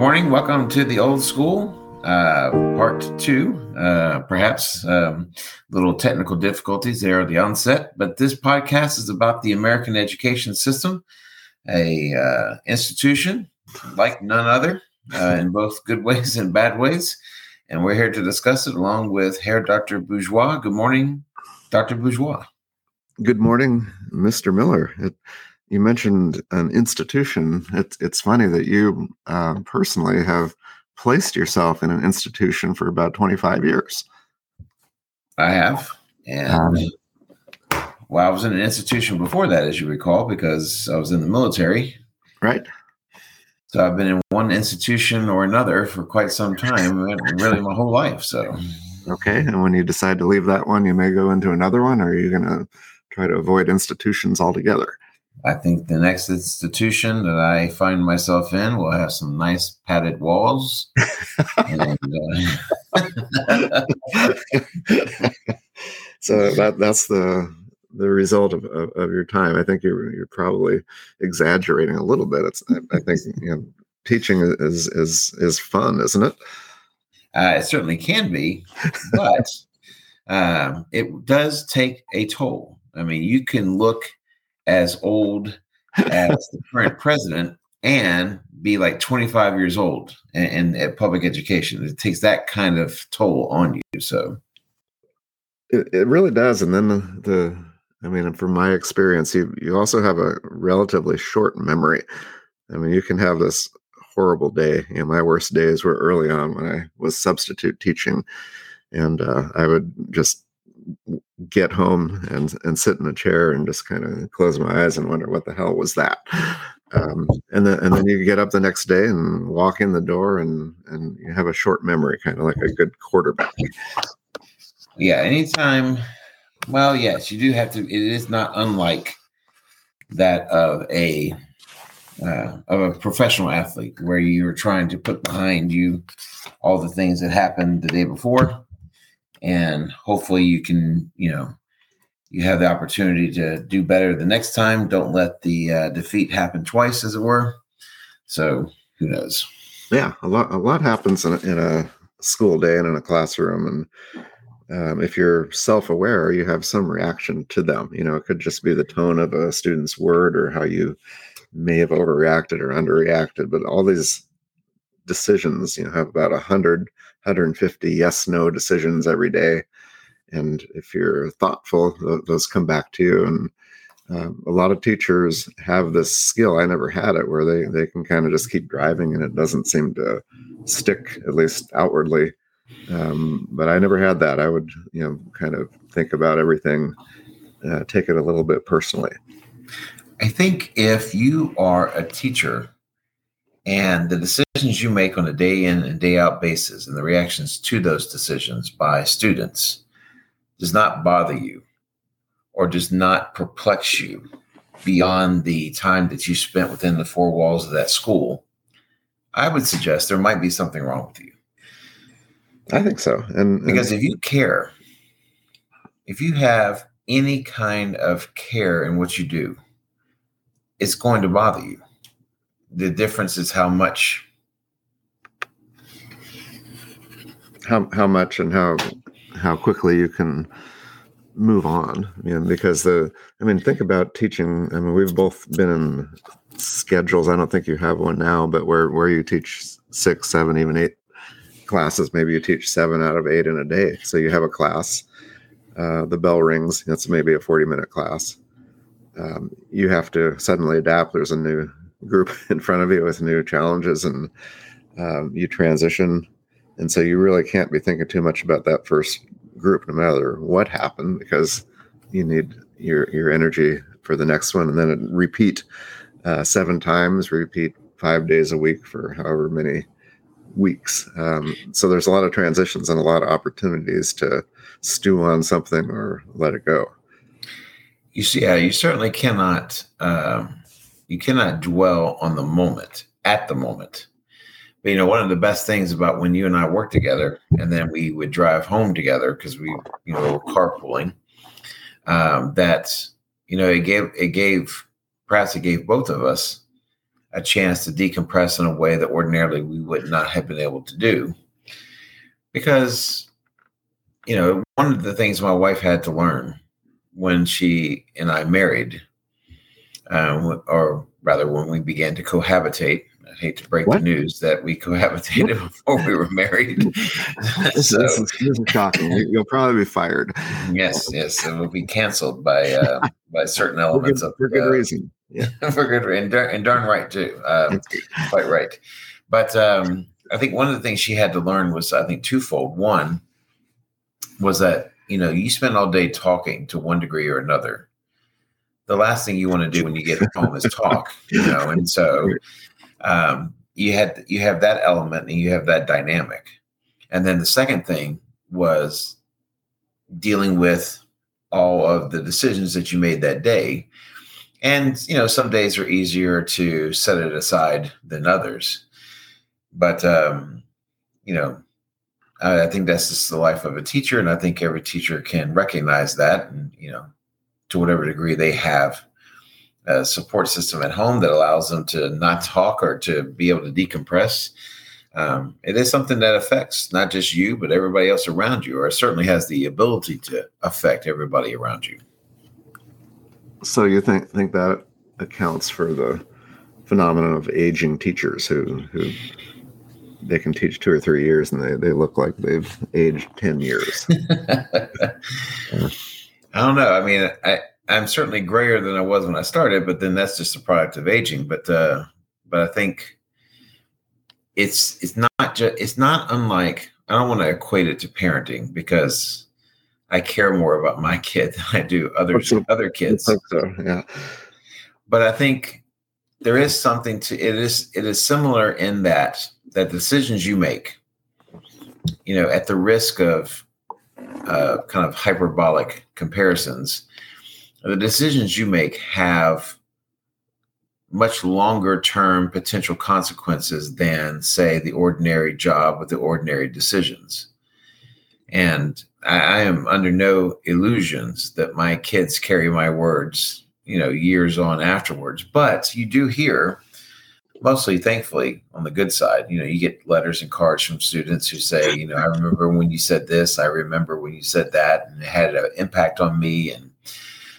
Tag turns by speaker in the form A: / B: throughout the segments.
A: morning. Welcome to the old school, uh, part two. Uh, perhaps um, little technical difficulties there at the onset, but this podcast is about the American education system, a uh, institution like none other, uh, in both good ways and bad ways. And we're here to discuss it along with Herr Dr. Bourgeois. Good morning, Dr. Bourgeois.
B: Good morning, Mr. Miller. It, you mentioned an institution. It's it's funny that you uh, personally have placed yourself in an institution for about 25 years.
A: I have, and um, well, I was in an institution before that, as you recall, because I was in the military.
B: Right.
A: So I've been in one institution or another for quite some time, really my whole life. So.
B: Okay, and when you decide to leave that one, you may go into another one, or are you going to try to avoid institutions altogether?
A: I think the next institution that I find myself in will have some nice padded walls. and, uh,
B: so that that's the the result of, of, of, your time. I think you're you're probably exaggerating a little bit. It's I, I think you know teaching is is is fun, isn't it?
A: Uh, it certainly can be, but um, it does take a toll. I mean, you can look as old as the current president and be like 25 years old and, at public education. It takes that kind of toll on you. So
B: it, it really does. And then the, the, I mean, from my experience, you, you also have a relatively short memory. I mean, you can have this horrible day. You know, my worst days were early on when I was substitute teaching, and uh, I would just get home and and sit in a chair and just kind of close my eyes and wonder what the hell was that. Um, and then and then you get up the next day and walk in the door and and you have a short memory, kind of like a good quarterback.
A: Yeah, anytime. Well, yes, you do have to. It is not unlike that of a uh, of a professional athlete, where you're trying to put behind you all the things that happened the day before and hopefully you can you know you have the opportunity to do better the next time. Don't let the uh, defeat happen twice as it were. So who knows?
B: Yeah a lot a lot happens in a, in a school day and in a classroom. And um, if you're self-aware you have some reaction to them. You know it could just be the tone of a student's word or how you may have overreacted or underreacted. But all these decisions you know have about a hundred 150 yes no decisions every day. And if you're thoughtful those come back to you. And um, a lot of teachers have this skill i never had it where they they can kind of just keep driving and it doesn't seem to stick at least outwardly. Um, but i never had that. I would you know kind of think about everything uh, take it a little bit personally.
A: I think if you are a teacher and the decisions you make on a day in and day out basis and the reactions to those decisions by students does not bother you or does not perplex you beyond the time that you spent within the four walls of that school, I would suggest there might be something wrong with you.
B: I think so. And, and
A: because if you care, if you have any kind of care in what you do, it's going to bother you the difference is how much
B: how how much and how how quickly you can move on you know, because the i mean think about teaching i mean we've both been in schedules. I don't think you have one now but where where you teach six seven even eight classes maybe you teach seven out of eight in a day. So you have a class uh, the bell rings that's maybe a 40 minute class. Um, you have to suddenly adapt. There's a new group in front of you with new challenges and um, you transition. And so you really can't be thinking too much about that first group no matter what happened because you need your your energy for the next one. And then repeat uh, seven times repeat five days a week for however many weeks. Um, so there's a lot of transitions and a lot of opportunities to stew on something or let it go.
A: You see yeah you certainly cannot um you cannot dwell on the moment at the moment. But you know, one of the best things about when you and I worked together, and then we would drive home together because we, you know, carpooling. Um, that you know, it gave it gave perhaps it gave both of us a chance to decompress in a way that ordinarily we would not have been able to do. Because, you know, one of the things my wife had to learn when she and I married, um, or rather when we began to cohabitate, I hate to break
B: What?
A: the news that we cohabitated before we were married.
B: This,
A: So-
B: this, is, this is shocking. You- You'll probably be fired
A: yes, yes, it will be canceled by uh, by certain
B: for
A: elements
B: good,
A: of
B: for good
A: uh,
B: reason. Yeah.
A: for good and, dar- and darn right too. Um, quite right. But um, I think one of the things she had to learn was I think twofold. One was that you know you spend all day talking to one degree or another. The last thing you want to do when you get home is talk, you know, and so um, you had you have that element and you have that dynamic, and then the second thing was dealing with all of the decisions that you made that day. And you know some days are easier to set it aside than others. But um you know I, I think that's just the life of a teacher and i think every teacher can recognize that and you know to whatever degree they have a support system at home that allows them to not talk or to be able to decompress. Um, it is something that affects not just you but everybody else around you or certainly has the ability to affect everybody around you.
B: So you think think that accounts for the phenomenon of aging teachers who who they can teach two or three years and they, they look like they've aged 10 years.
A: I don't know. I mean, I I'm certainly grayer than I was when I started, but then that's just a product of aging. But uh, but I think it's it's not just it's not unlike. I don't want to equate it to parenting because I care more about my kid than I do other
B: other
A: kids.
B: think so, yeah.
A: But I think there is something to it is it is similar in that that decisions you make, you know, at the risk of uh, kind of hyperbolic comparisons, the decisions you make have much longer term potential consequences than, say, the ordinary job with the ordinary decisions. And I, I am under no illusions that my kids carry my words, you know, years on afterwards. But you do hear, mostly thankfully, on the good side, you know, you get letters and cards from students who say, you know, I remember when you said this, I remember when you said that, and it had an impact on me. And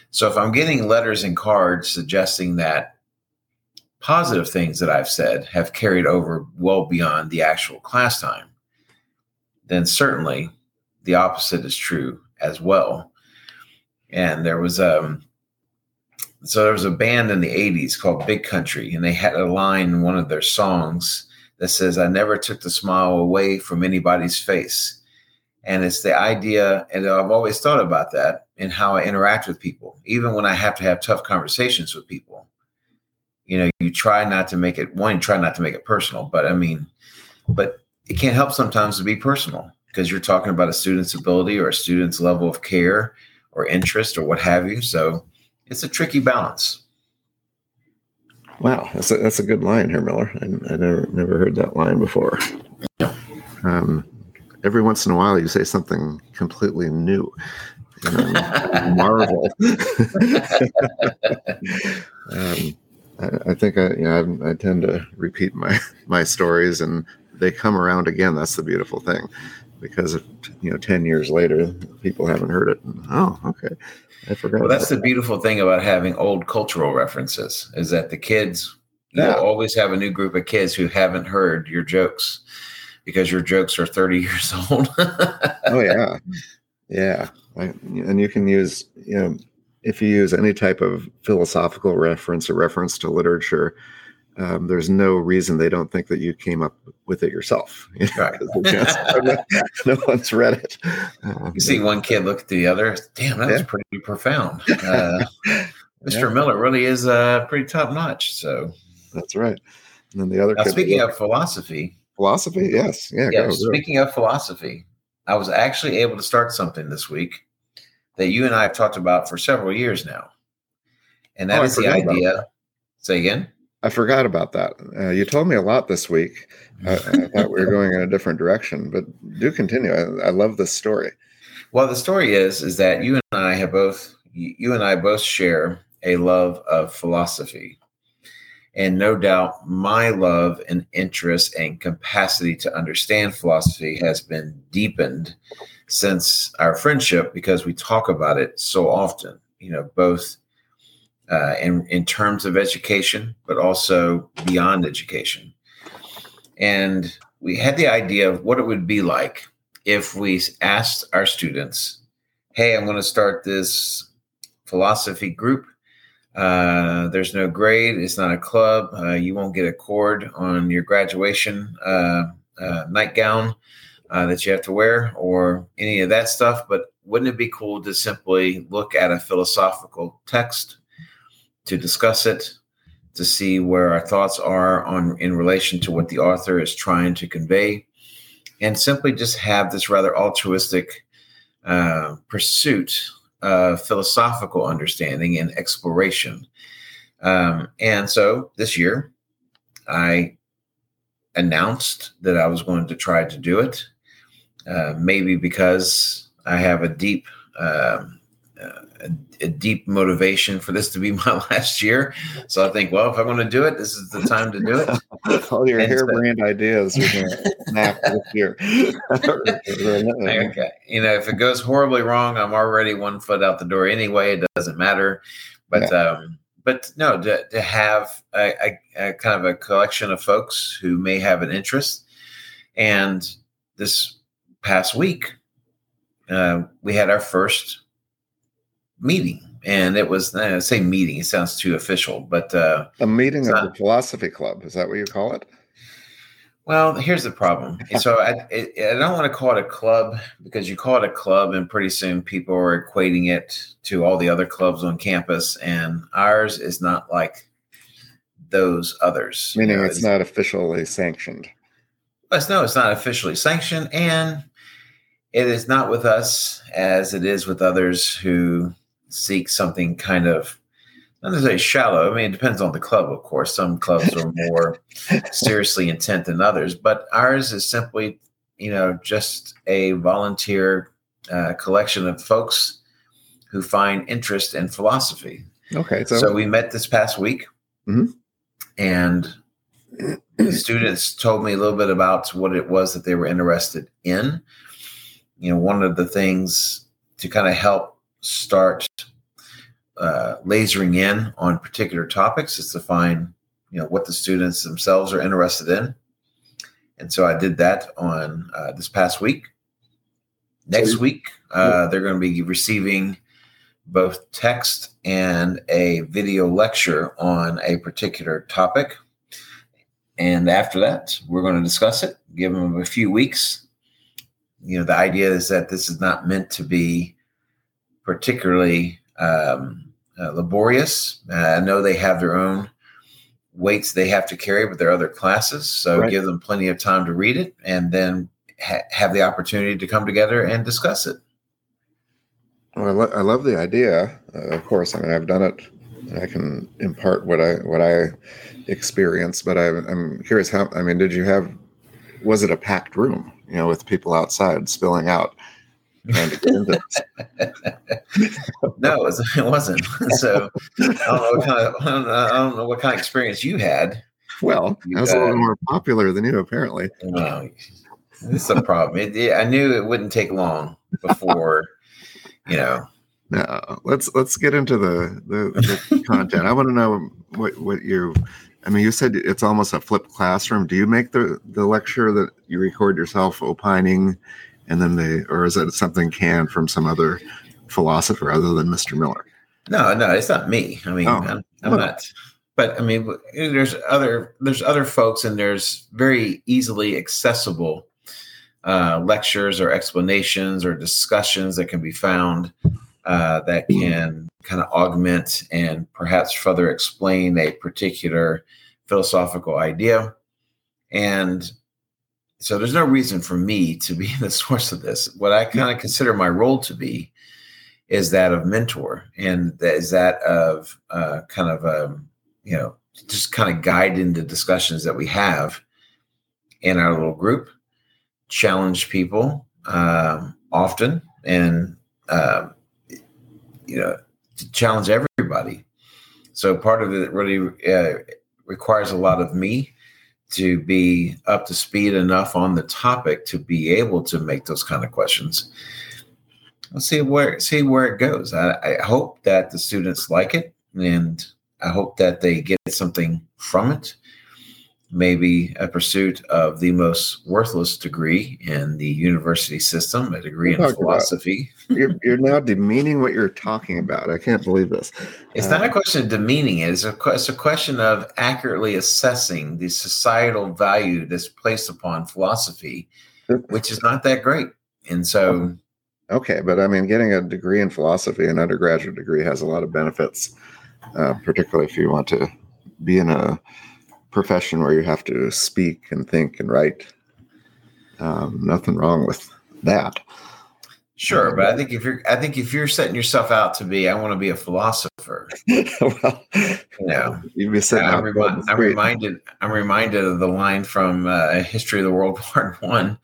A: so if I'm getting letters and cards suggesting that positive things that I've said have carried over well beyond the actual class time, then certainly the opposite is true as well. And there was um so there was a band in the 80s called Big Country, and they had a line in one of their songs that says, I never took the smile away from anybody's face. And it's the idea, and I've always thought about that in how I interact with people, even when I have to have tough conversations with people. You know, you try not to make it one, try not to make it personal, but I mean, but it can't help sometimes to be personal because you're talking about a student's ability or a student's level of care or interest or what have you. So it's a tricky balance.
B: Wow, that's a, that's a good line here, Miller. I, I never never heard that line before.
A: Yeah.
B: Um, every once in a while, you say something completely new. Marvel. um, I, I think I, you know, I, I tend to repeat my my stories, and they come around again. That's the beautiful thing, because if, you know, ten years later, people haven't heard it. And, oh, okay, I forgot.
A: Well, that's
B: about
A: the beautiful thing about having old cultural references is that the kids, you
B: Yeah.
A: will always have a new group of kids who haven't heard your jokes because your jokes are 30 years old.
B: oh yeah yeah and you can use you know if you use any type of philosophical reference or reference to literature um, there's no reason they don't think that you came up with it yourself you know,
A: Right.
B: 'cause the chances are no one's read it Uh,
A: you see one kid look at the other, damn, that was pretty profound. Uh, Mr. Miller really is uh, pretty top notch. So,
B: that's right and then the other
A: now, speaking
B: look-
A: of philosophy,
B: philosophy yes yeah,
A: yeah,
B: go, go.
A: speaking of philosophy, I was actually able to start something this week that you and I have talked about for several years now. And that
B: Oh,
A: is the idea. Say again.
B: I forgot about that. Uh, you told me a lot this week I, I thought we were going in a different direction but do continue. I, I love this story.
A: Well, the story is is that you and I have both you you and I both share a love of philosophy. And no doubt my love and interest and capacity to understand philosophy has been deepened since our friendship because we talk about it so often, you know, both uh, in, in terms of education, but also beyond education. And we had the idea of what it would be like if we asked our students, hey, I'm going to start this philosophy group. Uh, there's no grade. It's not a club. Uh, you won't get a cord on your graduation uh, uh nightgown uh, that you have to wear or any of that stuff. But wouldn't it be cool to simply look at a philosophical text to discuss it, to see where our thoughts are on in relation to what the author is trying to convey, and simply just have this rather altruistic uh, pursuit of philosophical understanding and exploration. Um, and so this year, I announced that I was going to try to do it. Uh, maybe because I have a deep um, a, a, deep motivation for this to be my last year. So I think, well, if I'm going to do it, this is the time to do
B: it. All your and harebrained so, ideas are going to snap this year.
A: okay. You know, if it goes horribly wrong, I'm already one foot out the door anyway. It doesn't matter. But, yeah. um, but no, to, to have a, a, a kind of a collection of folks who may have an interest. And this past week, uh, we had our first meeting, and it was I say meeting. It sounds too official, but uh,
B: a meeting of not, the philosophy club is that what you call it?
A: Well, here's the problem. so I, I don't want to call it a club because you call it a club, and pretty soon people are equating it to all the other clubs on campus, and ours is not like those others.
B: Meaning, you know, it's, it's not officially sanctioned.
A: It's no, it's not officially sanctioned, and it is not with us as it is with others who seek something kind of not necessarily shallow. I mean, it depends on the club, of course. Some clubs are more seriously intent than others, but ours is simply, you know, just a volunteer uh, collection of folks who find interest in philosophy.
B: Okay.
A: So, so we met this past week, mm-hmm. and the students told me a little bit about what it was that they were interested in. You know, one of the things to kind of help start uh, lasering in on particular topics is to find you know what the students themselves are interested in. And so i did that on uh, this past week. Next week uh, they're going to be receiving both text and a video lecture on a particular topic. And after that we're going to discuss it give them a few weeks. You know the idea is that this is not meant to be particularly um, uh, laborious. Uh, I know they have their own weights they have to carry with their other classes, so right. give them plenty of time to read it, and then ha- have the opportunity to come together and discuss it.
B: Well, I, lo- I love the idea. Uh, of course, I mean I've done it. I can impart what I what I experienced, but I, I'm curious how. I mean, did you have? Was it a packed room? You know, with people outside spilling out?
A: no, it wasn't. So I don't know what kind of I don't know, I don't know what kind of experience you had.
B: Well, I was uh, a little more popular than you, apparently.
A: No, it's a problem. It, it, I knew it wouldn't take long before, you know.
B: No, let's let's get into the the, the content. I want to know what what you. I mean, you said it's almost a flipped classroom. Do you make the the lecture that you record yourself opining and then they or is it something canned from some other philosopher other than Mr. Miller?
A: No, no, it's not me. I mean, oh. I'm, I'm not. But I mean, there's other there's other folks, and there's very easily accessible uh, lectures or explanations or discussions that can be found uh, that can kind of augment and perhaps further explain a particular philosophical idea. And so there's no reason for me to be the source of this. What I kind of consider my role to be is that of mentor, and that is that of uh, kind of um, you know just kind of guiding the discussions that we have in our little group, challenge people um, often, and uh, you know to challenge everybody. So part of it really uh, requires a lot of me to be up to speed enough on the topic to be able to make those kind of questions. Let's see where see where it goes. I, I hope that the students like it, and I hope that they get something from it maybe a pursuit of the most worthless degree in the university system, a degree in philosophy.
B: You're, you're now demeaning what you're talking about. I can't believe this.
A: It's uh, not a uh, question of demeaning it. It's a, it's a question of accurately assessing the societal value that's placed upon philosophy, which is not that great. And so.
B: Okay, but I mean, getting a degree in philosophy, an undergraduate degree, has a lot of benefits, uh, particularly if you want to be in a profession where you have to speak and think and write. Um, nothing wrong with that.
A: Sure, but I think if you're, I think if you're setting yourself out to be, I want to be a philosopher. well, you know, setting I'm, remi- I'm reminded, I'm reminded of the line from uh, History of the World Part One.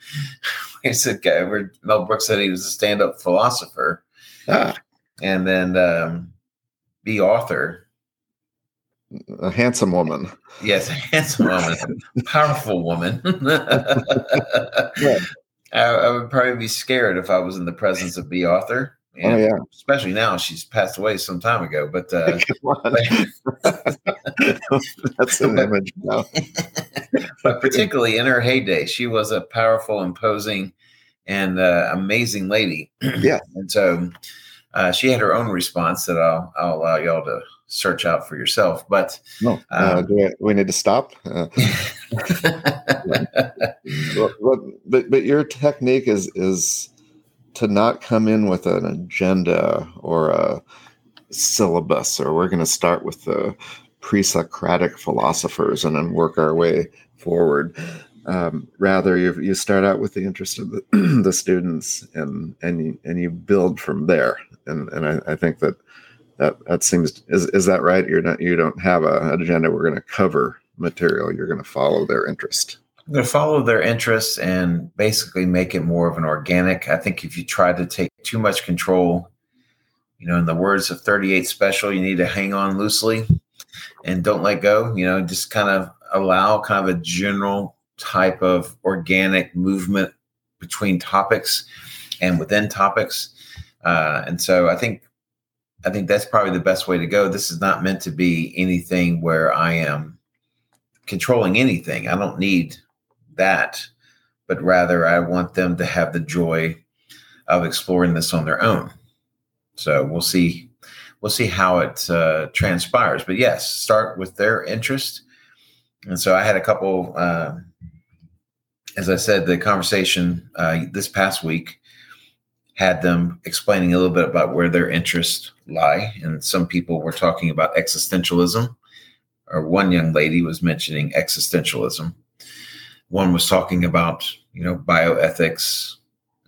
A: It's a guy where Mel Brooks said he was a stand-up philosopher, ah. and then um, Bea Arthur
B: a handsome woman.
A: Yes, a handsome woman, powerful woman. yeah. I, I, would probably be scared if I was in the presence of Bea Arthur.
B: oh yeah,
A: especially now she's passed away some time ago. But uh, that's an image now. but particularly in her heyday, she was a powerful, imposing, and uh, amazing lady.
B: yeah,
A: and so uh, she had her own response that I'll I'll allow y'all to search out for yourself. But
B: no, uh, um, we, we, need to stop. Uh, but, but but your technique is is to not come in with an agenda or a syllabus, or we're going to start with the pre-Socratic philosophers and then work our way forward. Um, rather, you you start out with the interest of the, the students and and you, and you build from there. And and I, I think that that that seems is is that right? You're not you don't have a, an agenda. We're going to cover material. You're going to follow their interest.
A: I'm going to follow their interests and basically make it more of an organic. I think if you try to take too much control, you know, in the words of 38 Special, you need to hang on loosely and don't let go. You know, just kind of allow kind of a general type of organic movement between topics and within topics. Uh, and so I think I think that's probably the best way to go. This is not meant to be anything where I am controlling anything. I don't need that, but rather I want them to have the joy of exploring this on their own. So we'll see. We'll see how it uh, transpires. But yes, start with their interest. And so I had a couple. Uh, as I said, the conversation uh, this past week had them explaining a little bit about where their interests lie. And some people were talking about existentialism, or one young lady was mentioning existentialism. One was talking about, you know, bioethics.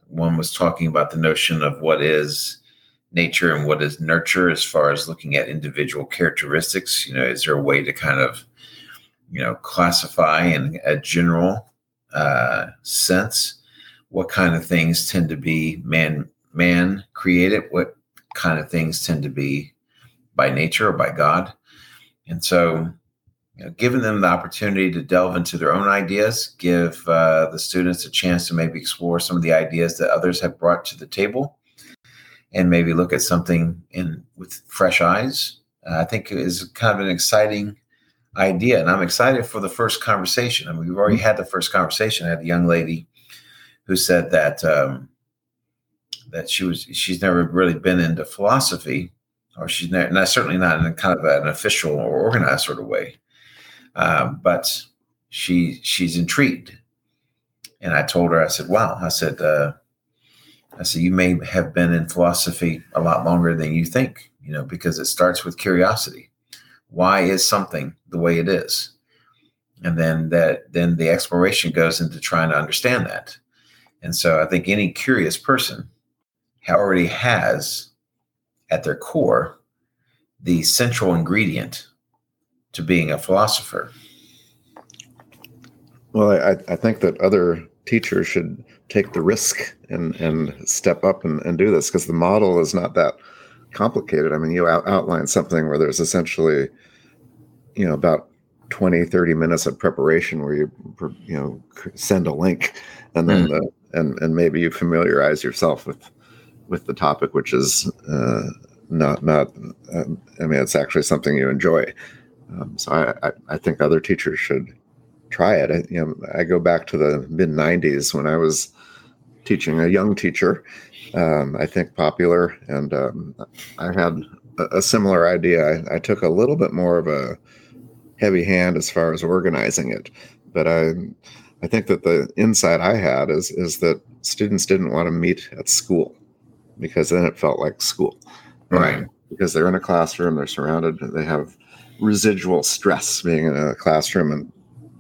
A: One was talking about the notion of what is nature and what is nurture as far as looking at individual characteristics. You know, is there a way to kind of, you know, classify in a general uh, sense what kind of things tend to be man man created, what kind of things tend to be by nature or by God. And so, you know, giving them the opportunity to delve into their own ideas, give uh, the students a chance to maybe explore some of the ideas that others have brought to the table, and maybe look at something in with fresh eyes. Uh, I think is kind of an exciting idea, and I'm excited for the first conversation. I mean, we've already had the first conversation. I had a young lady who said that um, that she was she's never really been into philosophy, or she's not certainly not in a kind of an official or organized sort of way, um, but she she's intrigued. And I told her, I said, "Wow," I said, uh, "I said you may have been in philosophy a lot longer than you think, you know, because it starts with curiosity. Why is something the way it is?" and then that then the exploration goes into trying to understand that and so I think any curious person already has at their core the central ingredient to being a philosopher.
B: Well, I, I think that other teachers should take the risk and, and step up and, and do this because the model is not that complicated. I mean, you out, outline something where there's essentially, you know, about 20 30 minutes of preparation where you you know send a link and then mm. the and and maybe you familiarize yourself with with the topic which is uh, not not um, i mean it's actually something you enjoy um, so I, I, I think other teachers should try it I, you know i go back to the mid 90s when i was teaching a young teacher um, i think popular and um, i had a, a similar idea I, I took a little bit more of a heavy hand as far as organizing it. But I, I think that the insight I had is is that students didn't want to meet at school because then it felt like school,
A: right?
B: because they're in a classroom, they're surrounded, they have residual stress being in a classroom and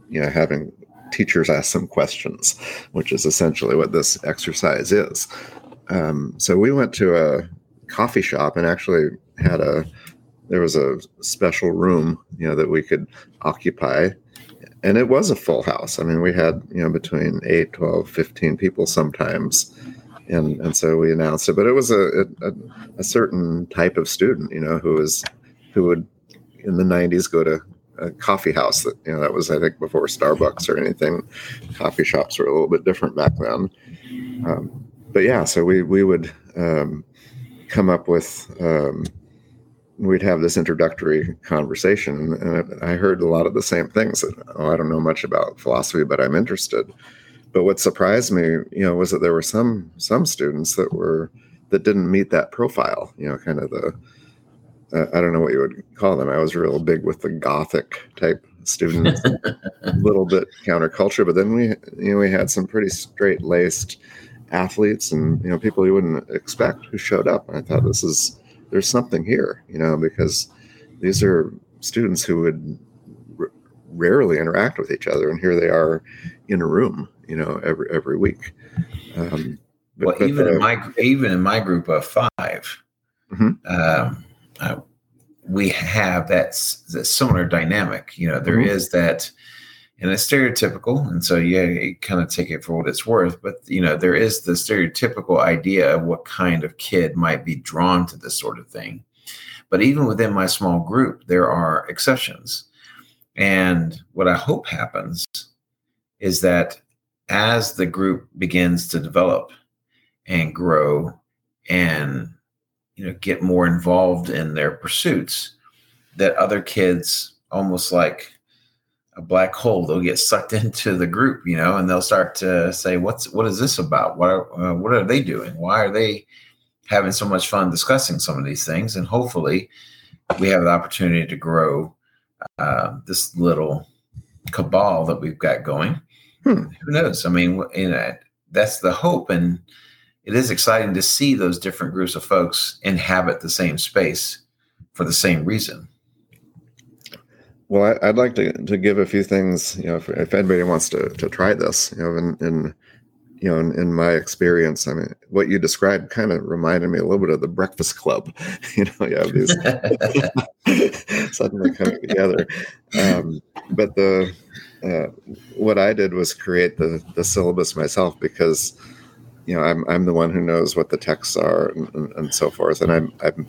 B: you know having teachers ask some questions, which is essentially what this exercise is. Um, so we went to a coffee shop and actually had a there was a special room, you know, that we could occupy. And it was a full house. I mean, we had, you know, between 8, 12, 15 people sometimes. And, and so we announced it, but it was a, a, a certain type of student, you know, who was, who would in the 90s go to a coffee house that, you know, that was, I think, before Starbucks or anything. Coffee shops were a little bit different back then. Um, but yeah, so we, we would um, come up with, um, we'd have this introductory conversation and i heard a lot of the same things oh i don't know much about philosophy but i'm interested. But what surprised me you know was that there were some some students that were that didn't meet that profile you know kind of the uh, i don't know what you would call them. I was real big with the gothic type students a little bit counterculture but then we you know we had some pretty straight laced athletes and you know people you wouldn't expect who showed up. And i thought this is there's something here, you know, because these are students who would r- rarely interact with each other, and here they are in a room, you know, every every week. Um,
A: but, well, but even the, in my even in my group of 5 mm-hmm. um, uh, we have that, that similar dynamic. You know, there mm-hmm. is that and it's stereotypical and so yeah you kind of take it for what it's worth but you know there is the stereotypical idea of what kind of kid might be drawn to this sort of thing. But even within my small group there are exceptions. And what i hope happens is that as the group begins to develop and grow and you know get more involved in their pursuits that other kids almost like a black hole. They'll get sucked into the group, you know, and they'll start to say, "What's what is this about? What are, uh, what are they doing? Why are they having so much fun discussing some of these things?" And hopefully, we have the opportunity to grow uh, this little cabal that we've got going. Hmm. Who knows? I mean, you know, that's the hope, and it is exciting to see those different groups of folks inhabit the same space for the same reason.
B: Well, I, would like to, to give a few things, you know, if, if anybody wants to, to try this, you know, in, in you know, in, in, my experience, I mean, what you described kind of reminded me a little bit of the Breakfast Club. You know, you have these suddenly coming together. Um, but the uh, what I did was create the the syllabus myself because you know I'm I'm the one who knows what the texts are and, and, and so forth, and I'm I'm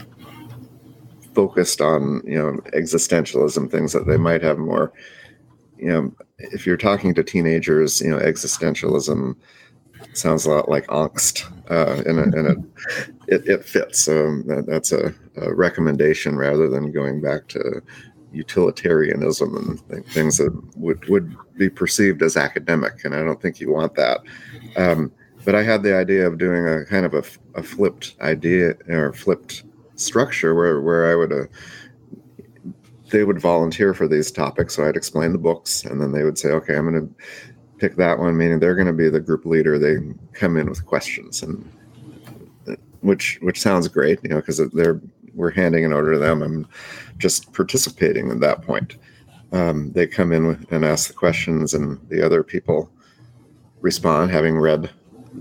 B: focused on you know existentialism things that they might have more you know if you're talking to teenagers you know existentialism sounds a lot like angst uh, and, it, and it, it, it, fits. So that, that's a, a, recommendation rather than going back to utilitarianism and th- things that would, would be perceived as academic and i don't think you want that. Um, but i had the idea of doing a kind of a, a flipped idea or flipped structure where where I would uh, they would volunteer for these topics. So I'd explain the books, and then they would say, "Okay, I'm going to pick that one." Meaning they're going to be the group leader. They come in with questions, and which which sounds great, you know, because they're we're handing an order to them. I'm just participating at that point. Um, they come in and ask the questions, and the other people respond, having read,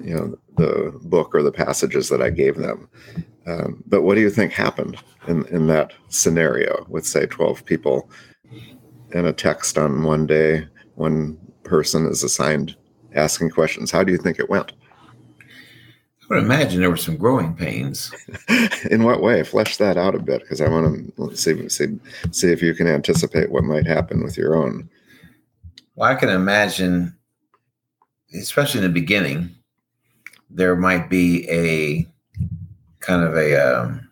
B: you know, the book or the passages that I gave them. Um, but what do you think happened in, in that scenario with, say, 12 people and a text on one day? One person is assigned asking questions. How do you think it went?
A: I would imagine there were some growing pains.
B: In what way? Flesh that out a bit because I want to see, see see if you can anticipate what might happen with your own.
A: Well, I can imagine, especially in the beginning, there might be a kind of a um,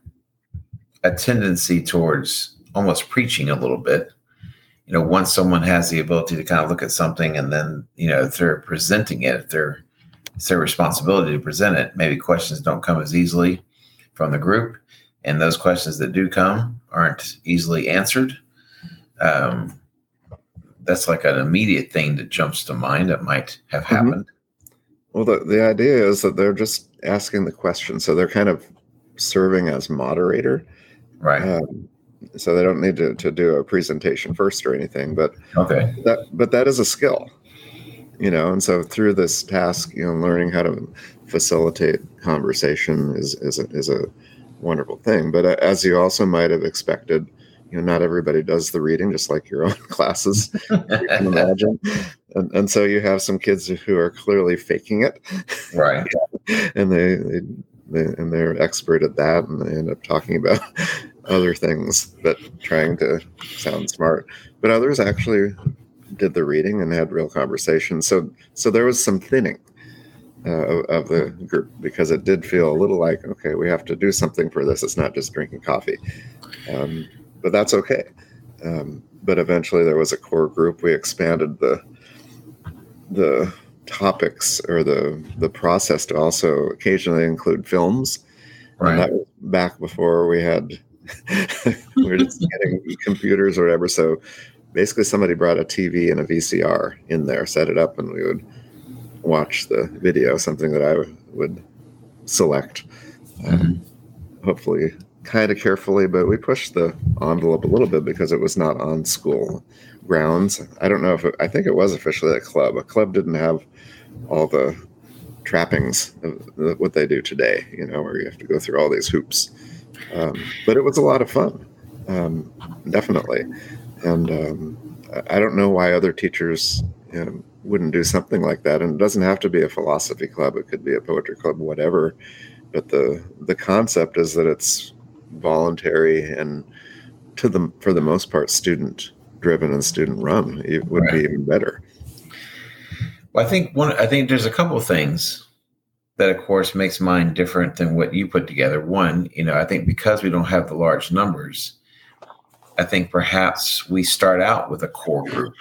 A: a tendency towards almost preaching a little bit. You know, once someone has the ability to kind of look at something and then, you know, if they're presenting it, if they're it's their responsibility to present it. Maybe questions don't come as easily from the group, and those questions that do come aren't easily answered. Um, that's like an immediate thing that jumps to mind that might have mm-hmm. happened.
B: Well, the, the idea is that they're just asking the question. So they're kind of serving as moderator.
A: Right. Um,
B: so they don't need to, to do a presentation first or anything, but
A: okay.
B: That but that is a skill you know and so through this task you know learning how to facilitate conversation is is a, is a wonderful thing but as you also might have expected you know not everybody does the reading just like your own classes you can imagine. And, and, so you have some kids who are clearly faking it.
A: Right.
B: And they, they, they and they're expert at that and they end up talking about other things but trying to sound smart. But others actually did the reading and had real conversations. So so there was some thinning uh, of, of, the group because it did feel a little like okay, we have to do something for this. It's not just drinking coffee, um, but that's okay. Um, but eventually, there was a core group. We expanded the the topics or the the process to also occasionally include films.
A: Right.
B: And that was back before we had we were just getting computers or whatever. So basically somebody brought a TV and a VCR in there, set it up, and we would watch the video. Something that I would select, um, mm-hmm. hopefully, kind of carefully. But we pushed the envelope a little bit because it was not on school grounds. I don't know if it, I think it was officially a club. A club didn't have all the trappings of what they do today. You know, where you have to go through all these hoops. Um, but it was a lot of fun, um, definitely and um, I don't know why other teachers you know, wouldn't do something like that. And it doesn't have to be a philosophy club; it could be a poetry club, whatever. But the the concept is that it's voluntary and to the for the most part student driven and student run. It would right. be even better.
A: Well, I think one. I think there's a couple of things that, of course, makes mine different than what you put together. One, you know, I think because we don't have the large numbers I think perhaps we start out with a core group,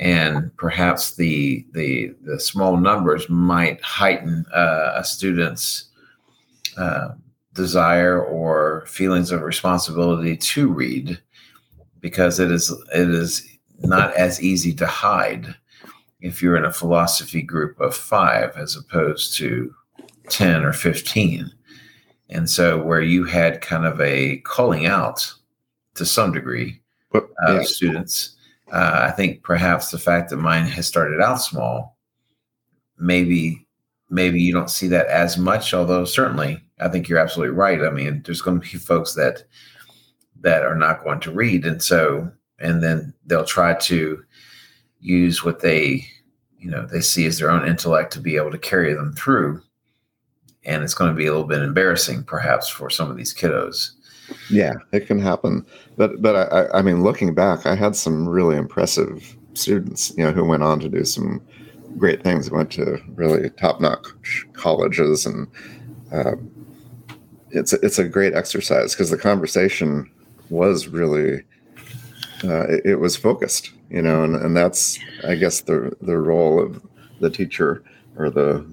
A: and perhaps the the the small numbers might heighten uh, a student's uh, desire or feelings of responsibility to read, because it is it is not as easy to hide if you're in a philosophy group of five as opposed to 10 or 15 and so where you had kind of a calling out to some degree but, uh, yeah. students. Uh, I think perhaps the fact that mine has started out small, maybe maybe you don't see that as much. Although certainly, I think you're absolutely right. I mean, there's going to be folks that that are not going to read, and so and then they'll try to use what they you know they see as their own intellect to be able to carry them through and it's going to be a little bit embarrassing perhaps for some of these kiddos
B: yeah, it can happen. But but I, I mean, looking back, I had some really impressive students, you know, who went on to do some great things. Went to really top notch colleges, and uh, it's it's a great exercise because the conversation was really uh, it, it, was focused, you know, and, and that's I guess the the role of the teacher or the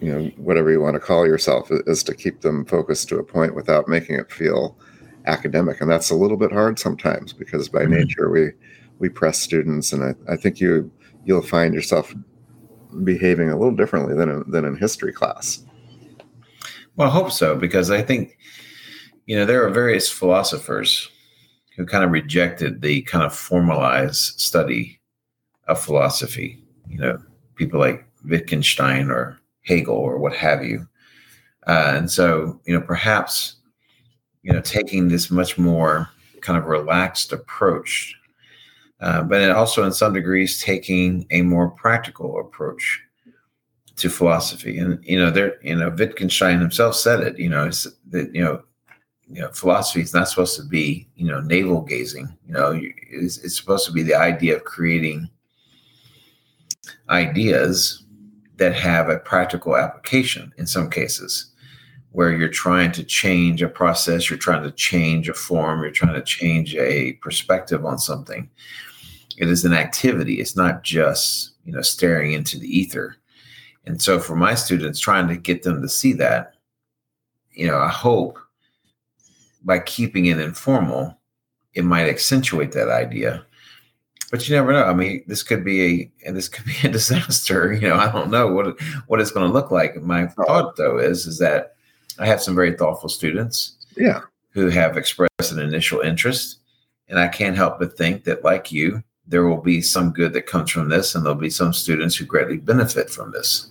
B: you know whatever you want to call yourself is to keep them focused to a point without making it feel academic and that's a little bit hard sometimes because by mm-hmm. nature we we press students and I, I think you you'll find yourself behaving a little differently than in, than in history class
A: well i hope so because i think you know there are various philosophers who kind of rejected the kind of formalized study of philosophy. You know people like wittgenstein or hegel or what have you. Uh, and so you know perhaps you know, taking this much more kind of relaxed approach, uh, but also in some degrees taking a more practical approach to philosophy. And you know, there, you know, Wittgenstein himself said it. You know, it's that you know, you know, philosophy is not supposed to be you know navel gazing. You know, it's, it's supposed to be the idea of creating ideas that have a practical application in some cases where you're trying to change a process, you're trying to change a form, you're trying to change a perspective on something. It is an activity. It's not just, you know, staring into the ether. And so for my students, trying to get them to see that, you know, I hope by keeping it informal, it might accentuate that idea. But you never know. I mean, this could be a and this could be a disaster. You know, I don't know what what it's going to look like. My oh. thought though is is that I have some very thoughtful students.
B: Yeah.
A: Who have expressed an initial interest. And I can't help but think that, like you, there will be some good that comes from this, and there'll be some students who greatly benefit from this.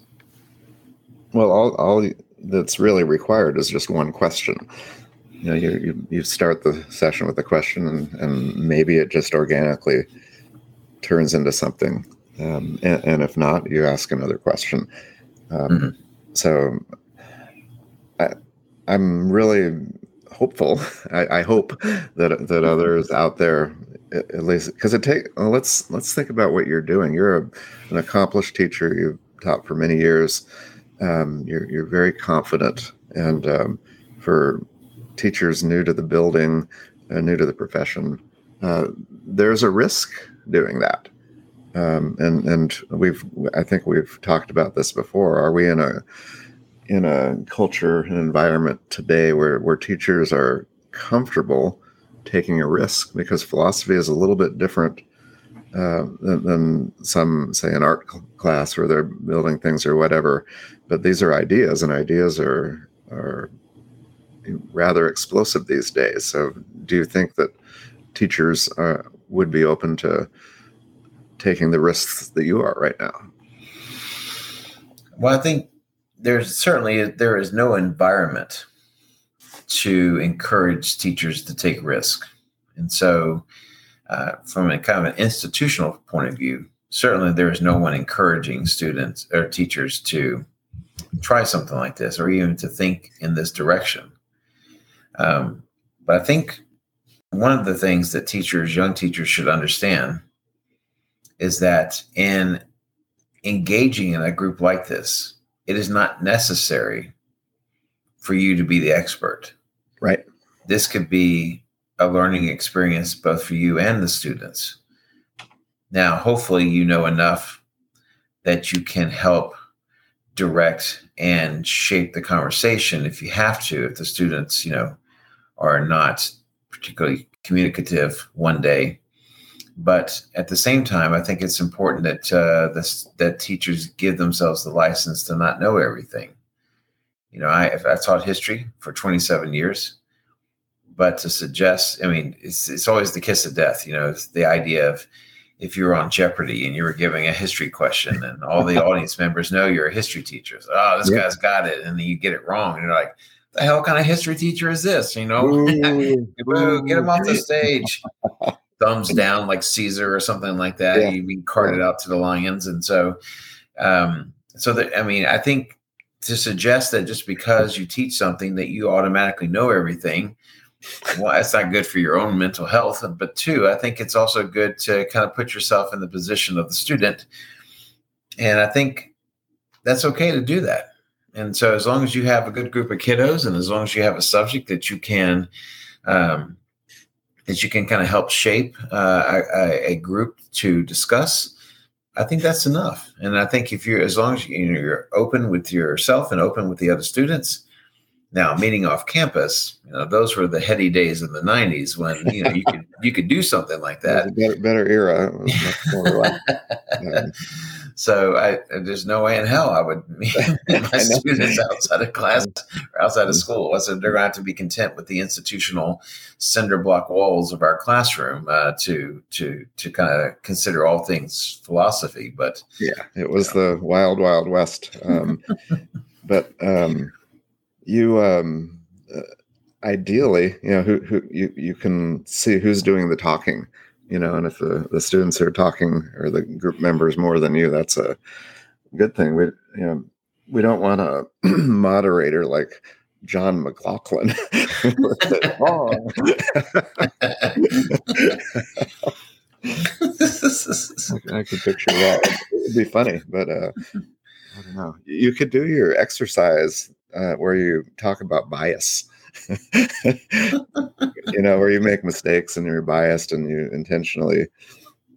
B: Well, all, all that's really required is just one question. You know, you, you, you start the session with a question, and, and maybe it just organically turns into something. Um, and, and, if not, you ask another question. Um, mm-hmm. So I, am really hopeful. I, I, hope that that others out there, at least, because it take. Well, let's let's think about what you're doing. You're a, an accomplished teacher. You've taught for many years. Um, you're you're very confident, and um, for teachers new to the building, uh, new to the profession, uh, there's a risk doing that. Um, and and we've I think we've talked about this before. Are we in a in a culture and environment today where where teachers are comfortable taking a risk because philosophy is a little bit different uh, than, some say an art class where they're building things or whatever. But these are ideas and ideas are are rather explosive these days. So do you think that teachers uh, would be open to taking the risks that you are right now?
A: Well i think there's certainly there is no environment to encourage teachers to take risk, and so uh, from a kind of an institutional point of view, certainly there is no one encouraging students or teachers to try something like this or even to think in this direction. Um, but I think one of the things that teachers, young teachers, should understand is that in engaging in a group like this, it is not necessary for you to be the expert.
B: Right.
A: This could be a learning experience both for you and the students. Now, hopefully, you know enough that you can help direct and shape the conversation if you have to, if the students, you know, are not particularly communicative one day but at the same time, I think it's important that uh, this, that teachers give themselves the license to not know everything. You know, I I taught history for 27 years, but to suggest, I mean, it's it's always the kiss of death. You know, the idea of if you were on Jeopardy and you were giving a history question, and all the audience members know you're a history teacher. So, oh, this guy's got it, and then you get it wrong, and you're like, the hell kind of history teacher is this? You know, Ooh, get him off the stage thumbs down like Caesar or something like that. Yeah. You carted out to the lions, and so, um, so that I mean, I think to suggest that just because you teach something that you automatically know everything, well, that's not good for your own mental health. But two, I think it's also good to kind of put yourself in the position of the student, and I think that's okay to do that. And so, as long as you have a good group of kiddos, and as long as you have a subject that you can um, that you can kind of help shape uh, a, a, group to discuss, I think that's enough. And I think if you're as long as you know, you're open with yourself and open with the other students. Now, meeting off campus, you know, those were the heady days in the '90s when you know you could you could do something like that.
B: better, better era.
A: So I, there's no way in hell I would meet my students outside of class or outside of school. So they're going to have to be content with the institutional cinder block walls of our classroom uh, to to to kind of consider all things philosophy. But
B: yeah, it was you know. the wild wild west. Um, but um, you. Um, uh, ideally, you know, who, who you, you can see who's doing the talking you know, and if the, the students are talking or the group members more than you, that's a good thing. We, you know, we don't want a moderator like John McLaughlin. I, I could picture that. It'd be funny, but uh, I don't know. You could do your exercise uh, where you talk about bias. you know, where you make mistakes and you're biased and you intentionally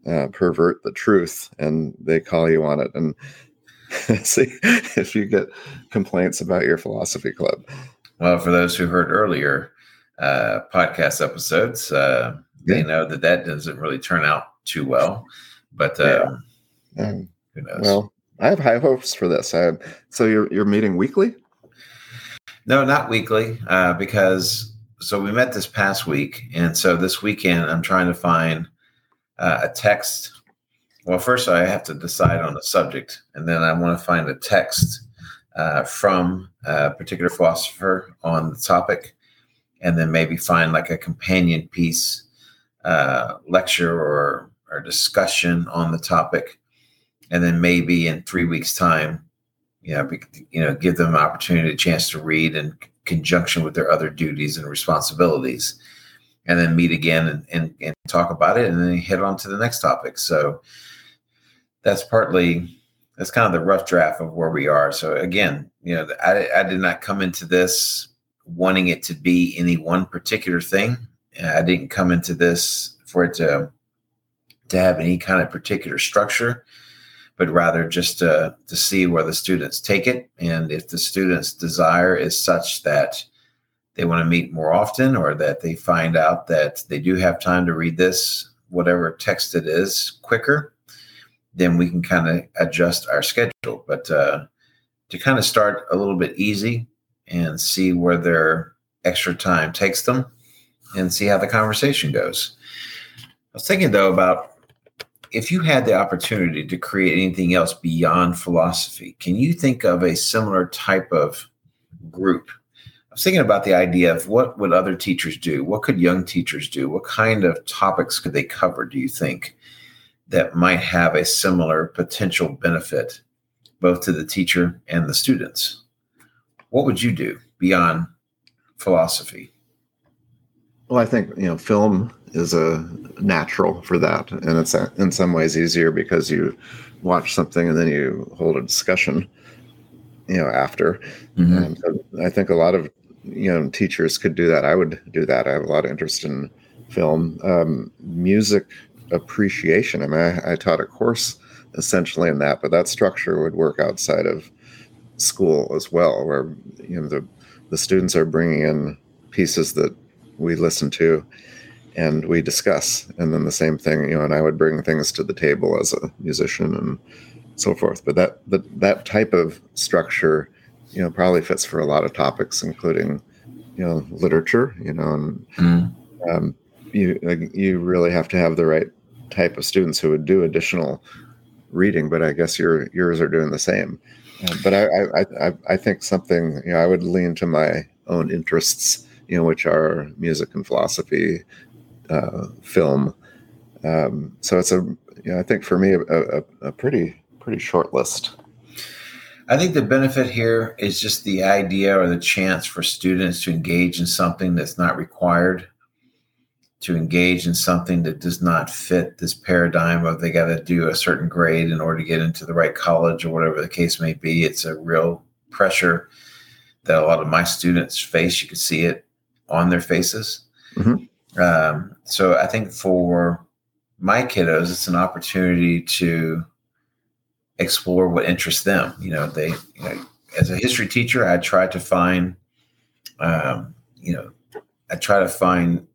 B: uh, pervert the truth, and they call you on it. And see if you get complaints about your philosophy club.
A: Well, for those who heard earlier uh, podcast episodes, uh, yeah. they know that that doesn't really turn out too well. But uh, yeah. um,
B: who knows? Well, I have high hopes for this. I, so you're you're meeting weekly?
A: No, not weekly, uh, because so we met this past week, and so this weekend I'm trying to find uh, a text. Well, first I have to decide on a subject, and then I want to find a text uh, from a particular philosopher on the topic, and then maybe find like a companion piece, uh, lecture or or discussion on the topic, and then maybe in three weeks' time, you know, be, you know, give them an opportunity, a chance to read in conjunction with their other duties and responsibilities, and then meet again and, and, and talk about it, and then head on to the next topic. So that's partly that's kind of the rough draft of where we are. So again, you know, I, I did not come into this wanting it to be any one particular thing. Uh, I didn't come into this for it to to have any kind of particular structure, but rather just to, to see where the students take it. And if the students' desire is such that they want to meet more often or that they find out that they do have time to read this, whatever text it is, quicker, then we can kind of adjust our schedule. But uh, to kind of start a little bit easy and see where their extra time takes them and see how the conversation goes. I was thinking though about if you had the opportunity to create anything else beyond philosophy, can you think of a similar type of group? I was thinking about the idea of what would other teachers do? What could young teachers do? What kind of topics could they cover, do you think? that might have a similar potential benefit both to the teacher and the students. What would you do beyond philosophy?
B: Well, I think you know film is a natural for that, and it's in some ways easier because you watch something and then you hold a discussion, you know, after. Mm-hmm. So I think a lot of you know teachers could do that. I would do that. I have a lot of interest in film. Um, music appreciation. I mean, I, I taught a course essentially in that, but that structure would work outside of school as well, where you know the the students are bringing in pieces that we listen to and we discuss, and then the same thing, you know, and I would bring things to the table as a musician and so forth. But that that that type of structure, you know, probably fits for a lot of topics, including you know literature, you know, and mm. um, you you really have to have the right type of students who would do additional reading, but I guess your yours are doing the same. Uh, but I, I, I, I think something, you know, I would lean to my own interests, you know, which are music and philosophy, uh, film. Um, so it's a, you know, I think for me, a, a, a pretty, pretty short list.
A: I think the benefit here is just the idea or the chance for students to engage in something that's not required to engage in something that does not fit this paradigm of they got to do a certain grade in order to get into the right college or whatever the case may be. It's a real pressure that a lot of my students face. You can see it on their faces. Mm-hmm. Um, so I think for my kiddos, it's an opportunity to explore what interests them. You know, they, you know, as a history teacher, I try to find, um, you know, I try to find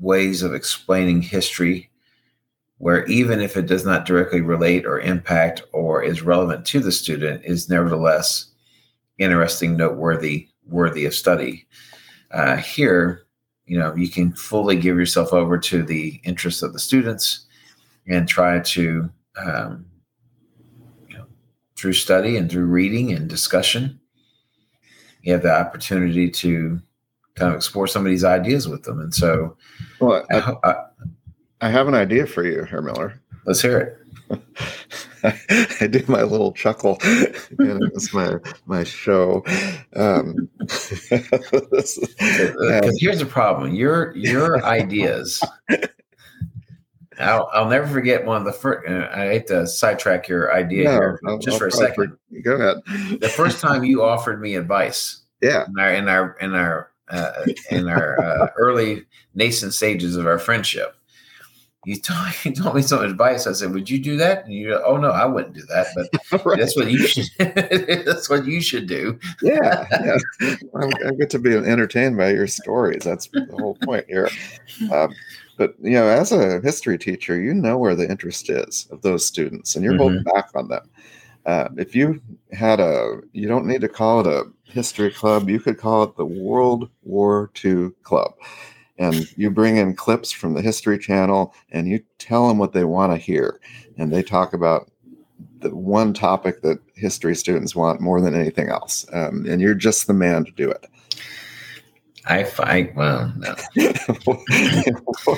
A: ways of explaining history where even if it does not directly relate or impact or is relevant to the student is nevertheless interesting noteworthy worthy of study uh, here you know you can fully give yourself over to the interests of the students and try to um, you know, through study and through reading and discussion you have the opportunity to kind of explore some of these ideas with them. And so,
B: well, I, I, I have an idea for you, Herr Miller.
A: Let's hear it.
B: I do my little chuckle, and it was my my show. Um,
A: Because here's the problem: your your ideas. I'll, I'll never forget one of the first. I hate to sidetrack your idea
B: No,
A: here,
B: I'll-
A: just
B: I'll
A: for a second.
B: for- Go ahead.
A: The first time you offered me advice
B: Yeah.
A: in our in our in our uh, in our uh, early nascent stages of our friendship, you told, you told me some advice. I said, "Would you do that?" And you, go, "Oh no, I wouldn't do that." But
B: Right.
A: that's what you should. that's what you should do.
B: yeah, yeah. I'm, get to be entertained by your stories. That's the whole point here. Um, but you know, as a history teacher, you know where the interest is of those students, and you're holding back on them. Uh, if you had a, you don't need to call it a history club. You could call it the World War II Club, and you bring in clips from the History Channel, and you tell them what they want to hear, and they talk about the one topic that history students want more than anything else. Um, and you're just the man to do it.
A: I fight. Well, no.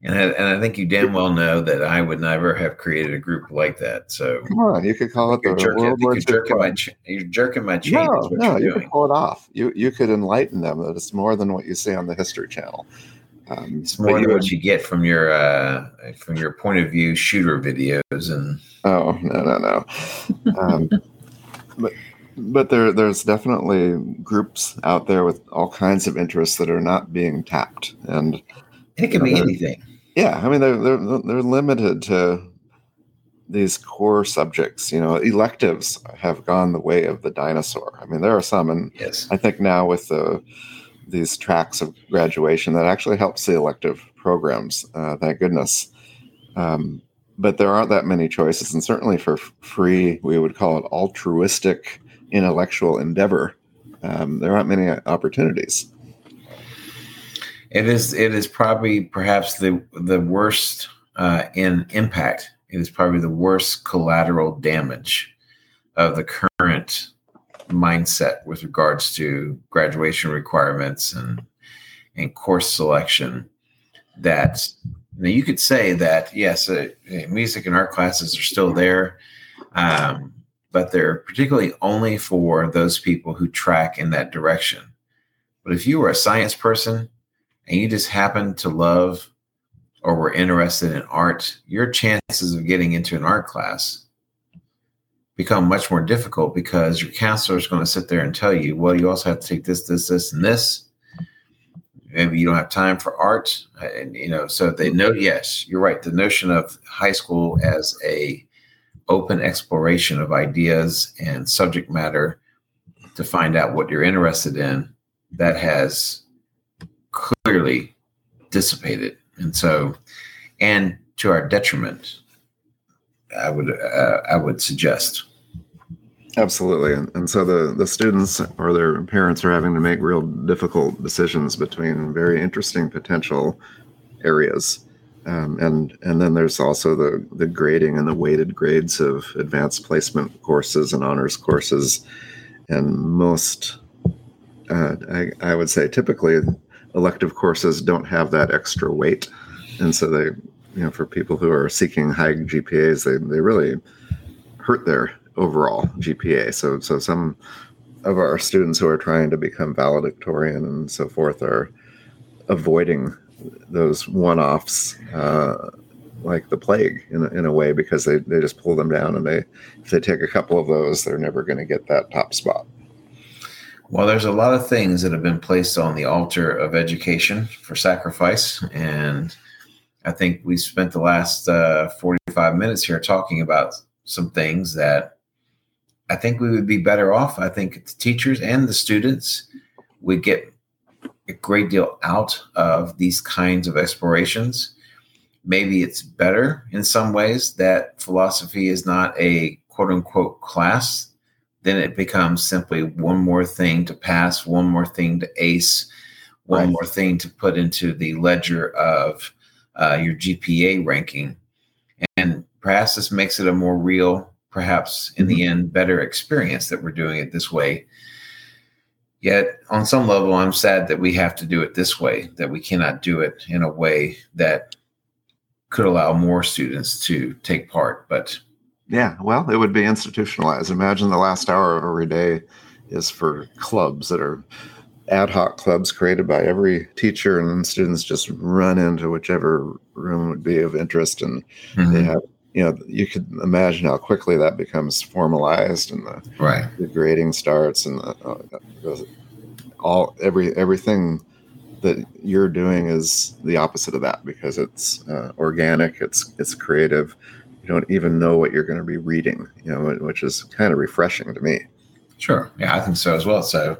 A: And I, and I think you damn well know that I would never have created a group like that. So
B: Come on, you could call it the
A: jerking,
B: World War
A: you're jerking my you're jerking my chain.
B: No, no,
A: you're doing.
B: could pull it off. You you could enlighten them that it's more than what you see on the History Channel. Um,
A: It's more
B: you
A: than
B: would-
A: what you get from your uh, from your point of view shooter videos and
B: Oh no no no. Um, but but there there's definitely groups out there with all kinds of interests that are not being tapped, and
A: it can be anything.
B: yeah, I mean they're they're they're limited to these core subjects. You know, electives have gone the way of the dinosaur. I mean, there are some, and
A: Yes.
B: I think now with the these tracks of graduation that actually helps the elective programs. Uh, thank goodness. Um, but there aren't that many choices, and certainly for free, we would call it altruistic intellectual endeavor. Um, there aren't many opportunities.
A: It is. It is probably perhaps the the worst uh, in impact. It is probably the worst collateral damage of the current mindset with regards to graduation requirements and and course selection. That you could say that yes, uh, music and art classes are still there, um, but they're particularly only for those people who track in that direction. But if you were a science person and you just happen to love or were interested in art, your chances of getting into an art class become much more difficult because your counselor is going to sit there and tell you, well, you also have to take this, this, this, and this. Maybe you don't have time for art. And, you know, so they know, yes, you're right. The notion of high school as a open exploration of ideas and subject matter to find out what you're interested in, that has clearly dissipated. And so, and to our detriment, I would uh, I would suggest.
B: Absolutely, and, and so the the students or their parents are having to make real difficult decisions between very interesting potential areas, um, and and then there's also the the grading and the weighted grades of advanced placement courses and honors courses, and most uh, I, I would say typically elective courses don't have that extra weight, and so they you know for people who are seeking high GPAs they they really hurt their overall GPA. So so some of our students who are trying to become valedictorian and so forth are avoiding those one-offs uh, like the plague in a, in a way because they, they just pull them down and they if they take a couple of those they're never going to get that top spot.
A: Well, there's a lot of things that have been placed on the altar of education for sacrifice, and I think we spent the last uh, 45 minutes here talking about some things that I think we would be better off. I think the teachers and the students would get a great deal out of these kinds of explorations. Maybe it's better in some ways that philosophy is not a quote unquote class. Then it becomes simply one more thing to pass, one more thing to ace, one
B: Right.
A: more thing to put into the ledger of uh, your GPA ranking. And perhaps this makes it a more real, perhaps in the end, better experience that we're doing it this way. Yet, on some level, I'm sad that we have to do it this way, that we cannot do it in a way that could allow more students to take part. But
B: yeah, well, it would be institutionalized. Imagine the last hour of every day is for clubs that are ad hoc clubs created by every teacher, and students just run into whichever room would be of interest, and mm-hmm. they have. You know, you could imagine how quickly that becomes formalized, and the,
A: right.
B: the grading starts, and the, uh, all every everything that you're doing is the opposite of that because it's uh, organic, it's it's creative. You don't even know what you're going to be reading, you know, which is kind of refreshing to me.
A: Sure, yeah, I think so as well. So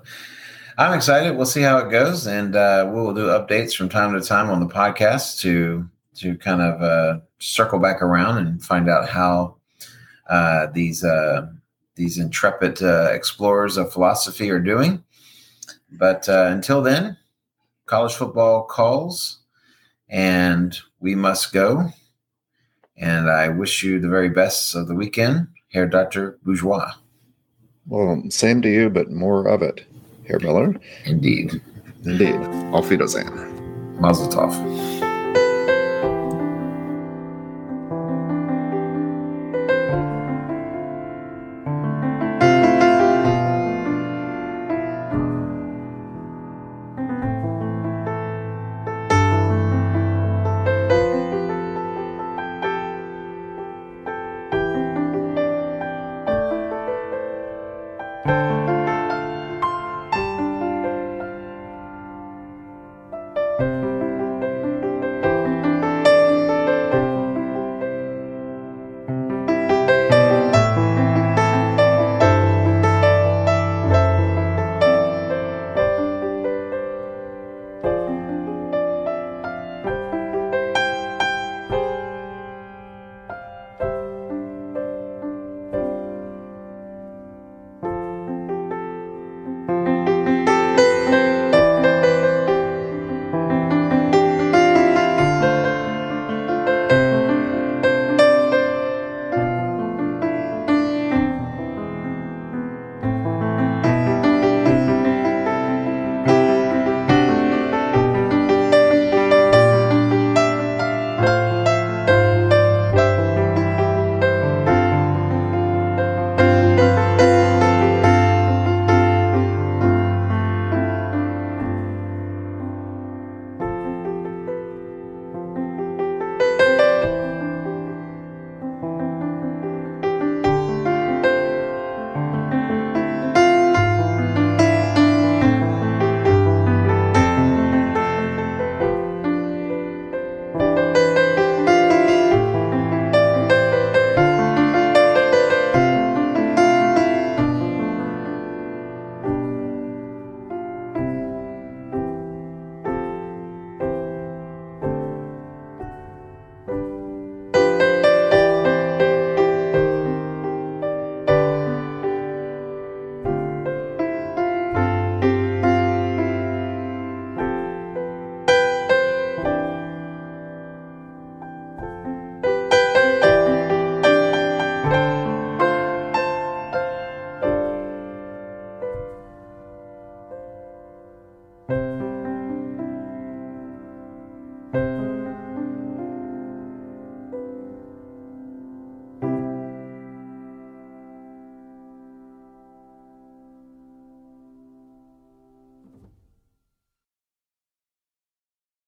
A: I'm excited. We'll see how it goes, and uh, we'll do updates from time to time on the podcast to to kind of uh, circle back around and find out how uh, these uh, these intrepid uh, explorers of philosophy are doing. But uh, until then, college football calls, and we must go. And I wish you the very best of the weekend, Herr Dr. Bourgeois.
B: Well, same to you, but more of it, Herr Miller.
A: Indeed.
B: Indeed. Auf Wiedersehen.
A: Mazel tov.